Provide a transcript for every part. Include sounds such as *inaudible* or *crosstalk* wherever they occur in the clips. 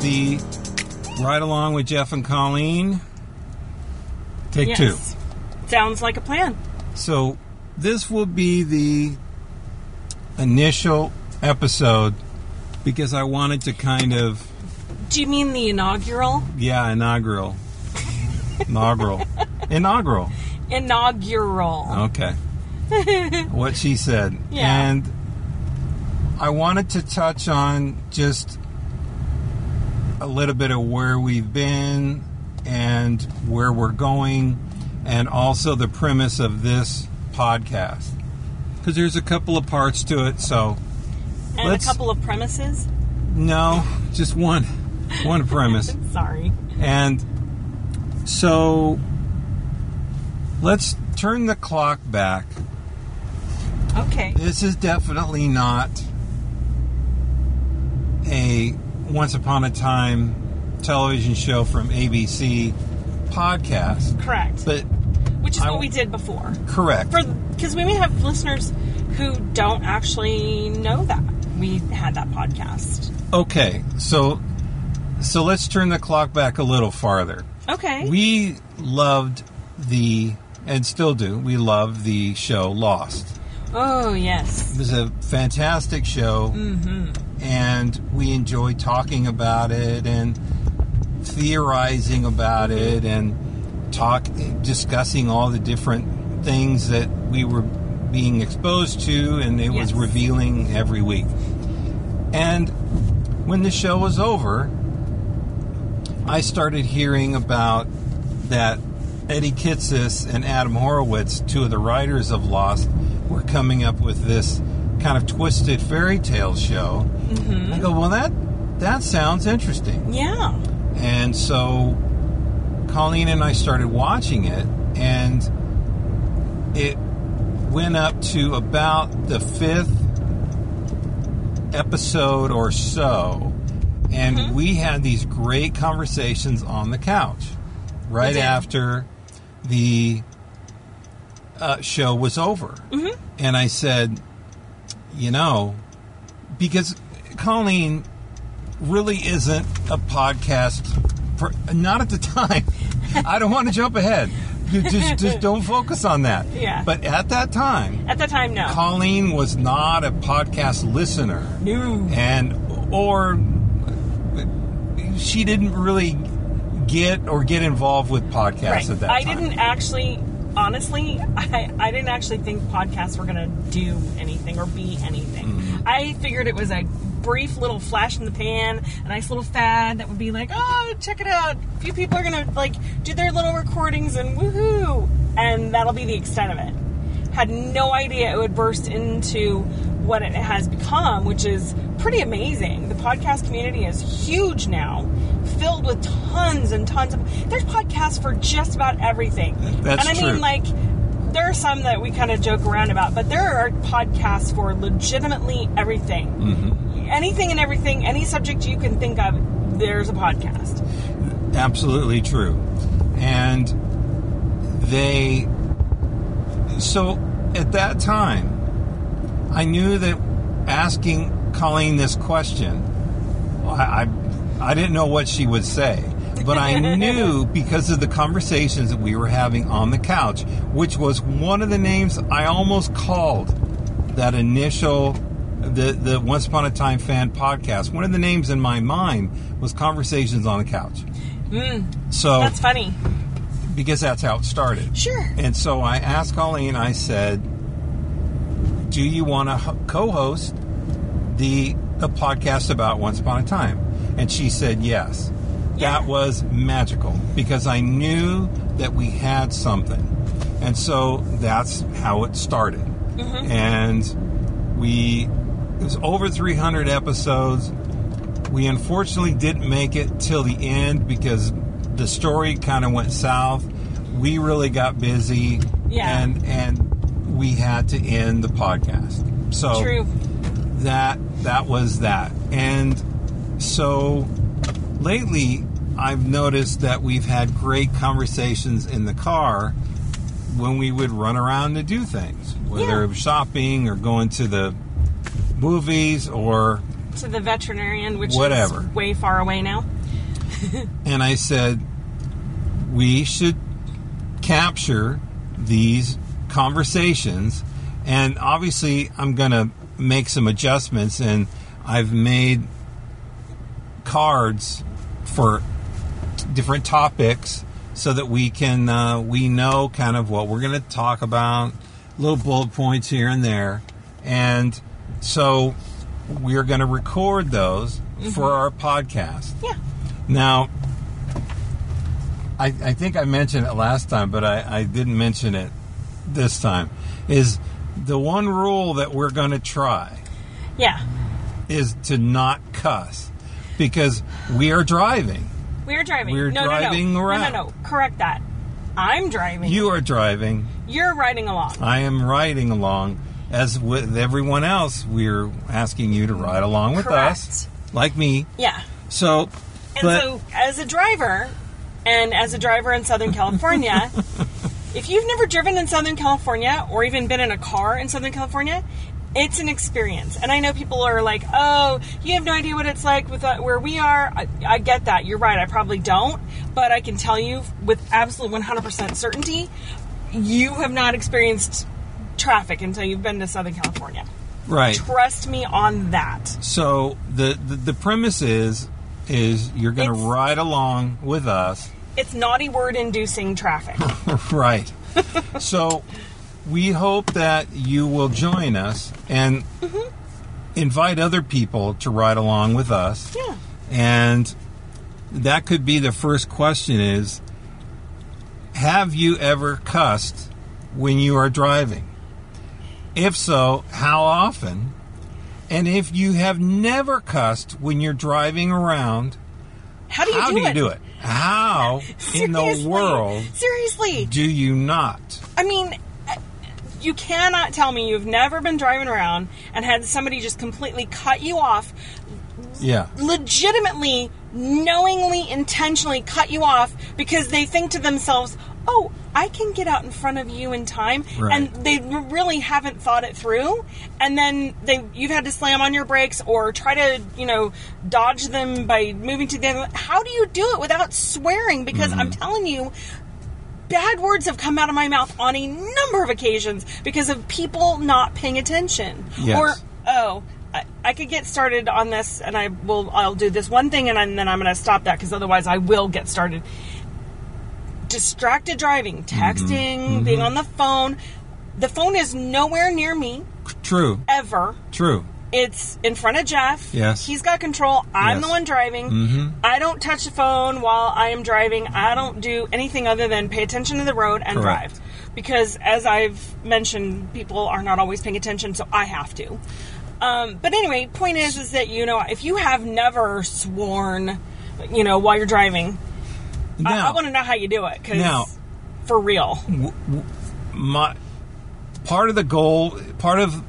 the Ride Along with Jeff and Colleen. Take two. Sounds like a plan. So, this will be the initial episode because I wanted to kind of, Do you mean the inaugural? yeah, inaugural. inaugural. *laughs* inaugural. Inaugural. Okay. *laughs* what she said. Yeah. And I wanted to touch on just a little bit of where we've been and where we're going, and also the premise of this podcast. Because there's a couple of parts to it, so and a couple of premises. no, just one, one premise. *laughs* Sorry. And so let's turn the clock back Okay. This is definitely not a once upon a time television show from ABC podcast, Correct. but Which is I- what we did before. correct. For because we may have listeners who don't actually know that we had that podcast. Okay, so so let's turn the clock back a little farther. Okay. We loved the and still do. We love the show Lost. oh yes. It was a fantastic show, mm-hmm. And we enjoy talking about it and theorizing about it and talk discussing all the different things that we were being exposed to, and it was revealing every week. And when the show was over, I started hearing about that Eddie Kitsis and Adam Horowitz, two of the writers of Lost, were coming up with this kind of twisted fairy tale show. Mm-hmm. I go, well, that that sounds interesting. Yeah. And so Colleen and I started watching it, and it went up to about the fifth episode or so. And mm-hmm. we had these great conversations on the couch right after the uh, show was over. Mm-hmm. And I said, you know, because Colleen really isn't a podcast, per, not at the *laughs* time. I don't want to jump ahead. Just, just *laughs* don't focus on that. Yeah. But at that time, At the time, no. Colleen was not a podcast listener, no. and or she didn't really get or get involved with podcasts Right. at that I time. I didn't actually, honestly, I, I didn't actually think podcasts were going to do anything or be anything. Mm-hmm. I figured it was a brief little flash in the pan, a nice little fad that would be like, oh, check it out. A few people are going to like do their little recordings and woohoo, and that'll be the extent of it. Had no idea it would burst into what it has become, which is pretty amazing. The podcast community is huge now, filled with tons and tons of. There's podcasts for just about everything. That's and I true. mean, like, there are some that we kind of joke around about, but there are podcasts for legitimately everything. Mm-hmm. Anything and everything, any subject you can think of, there's a podcast. absolutely true. And they, so at that time, I knew that asking Colleen this question, I, I, I didn't know what she would say. But I knew *laughs* because of the conversations that we were having on the couch, which was one of the names I almost called that initial the the Once Upon a Time fan podcast. One of the names in my mind was Conversations on the Couch. Mm, so That's funny. because that's how it started. Sure. And so I asked Colleen, I said, Do you want to co host the a podcast about Once Upon a Time? And she said yes. Yeah. That was magical because I knew that we had something. And so that's how it started. Mm-hmm. And we, it was over 300 episodes. We unfortunately didn't make it till the end because the story kind of went south. We really got busy, Yeah. and and we had to end the podcast. So True. that that was that. And so lately I've noticed that we've had great conversations in the car when we would run around to do things, whether Yeah. it was shopping or going to the movies or to the veterinarian, which Whatever. is way far away now. *laughs* and I said, we should capture these conversations. And obviously, I'm going to make some adjustments, and I've made cards for different topics so that we can uh, we know kind of what we're going to talk about little bullet points here and there and so we're going to record those for our podcast Yeah. now, I, I think I mentioned it last time, but I, I didn't mention it this time. Is the one rule that we're going to try Yeah. is to not cuss because we are driving. We're driving. We're no, driving no, no. around. No, no, no. Correct that. I'm driving. You are driving. You're riding along. I am riding along. As with everyone else, we're asking you to ride along with us, like me. Yeah. So, And but so, as a driver, and as a driver in Southern California, *laughs* if you've never driven in Southern California or even been in a car in Southern California, it's an experience. And I know people are like, "Oh, you have no idea what it's like with uh, where we are." I, I get that. You're right. I probably don't, but I can tell you with absolute 100% certainty, you have not experienced traffic until you've been to Southern California. right. Trust me on that. So the, the the premise is is you're going to ride along with us, It's naughty word inducing traffic. *laughs* right? *laughs* so we hope that you will join us and mm-hmm. invite other people to ride along with us. yeah. And that could be the first question is have you ever cussed when you are driving? If so, how often? And if you have never cussed when you're driving around, How do you how do do you it? do it? How in the world Seriously. do you not? I mean, you cannot tell me you've never been driving around and had somebody just completely cut you off, Yeah. legitimately, knowingly, intentionally cut you off because they think to themselves, oh, I can get out in front of you in time, Right. and they really haven't thought it through. And then they, you've had to slam on your brakes or try to, you know, dodge them by moving to the other. How do you do it without swearing? Because I'm Mm-hmm. telling you, bad words have come out of my mouth on a number of occasions because of people not paying attention. Yes. Or oh, I, I could get started on this, and I will. I'll do this one thing, and, I- and then I'm going to stop that because otherwise I will get started. Distracted driving, texting, being on the phone. The phone is nowhere near me True. ever. True. It's in front of Jeff. Yes. He's got control. I'm Yes. the one driving. Mm-hmm. I don't touch the phone while I am driving. I don't do anything other than pay attention to the road and Correct. drive. Because as I've mentioned, people are not always paying attention, so I have to. Um, but anyway, point is, is that you know, if you have never sworn, you know, while you're driving, Now, I want to know how you do it. Cause Now- for real. my part of the goal part of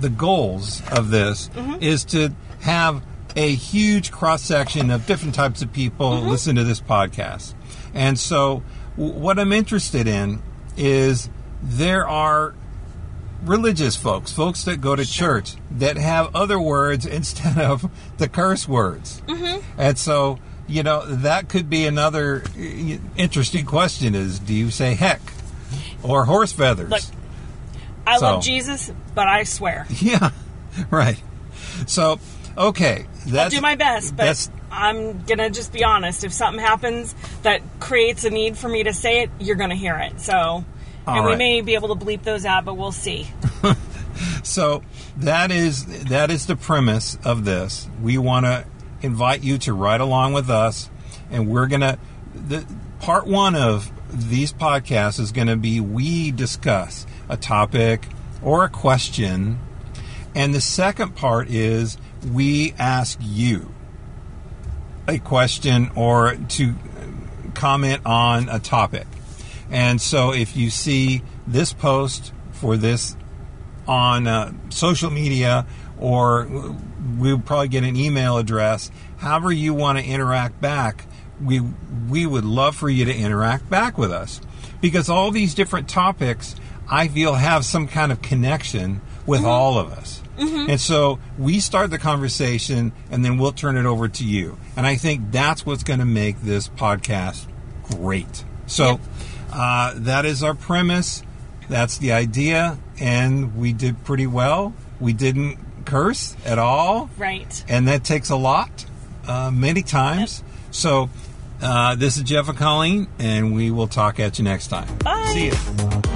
the goals of this Mm-hmm. is to have a huge cross section of different types of people Mm-hmm. listen to this podcast and so w- what i'm interested in is there are religious folks folks that go to church that have other words *laughs* instead of the curse words mm-hmm. and so you know that could be another uh, interesting question is do you say heck or horse feathers Look, I So- love Jesus, but I swear. *laughs* Yeah, right. So, okay, I'll do my best, but I'm gonna just be honest. If something happens that creates a need for me to say it, you're gonna hear it. So, and we may be able to bleep those out, but we'll see. *laughs* so that is that is the premise of this. We want to invite you to ride along with us, and we're gonna the part one of these podcasts is going to be we discuss a topic or a question, and the second part is we ask you a question or to comment on a topic. And so if you see this post for this on uh, social media or we'll probably get an email address, however you want to interact back, we we would love for you to interact back with us because all these different topics I feel have some kind of connection with all of us. And so we start the conversation and then we'll turn it over to you. And I think that's what's going to make this podcast great. So uh, that is our premise. That's the idea. And we did pretty well. We didn't curse at all Right. and that takes a lot, uh, many times. So, uh, this is Jeff and Colleen, and we will talk at you next time. Bye. See you.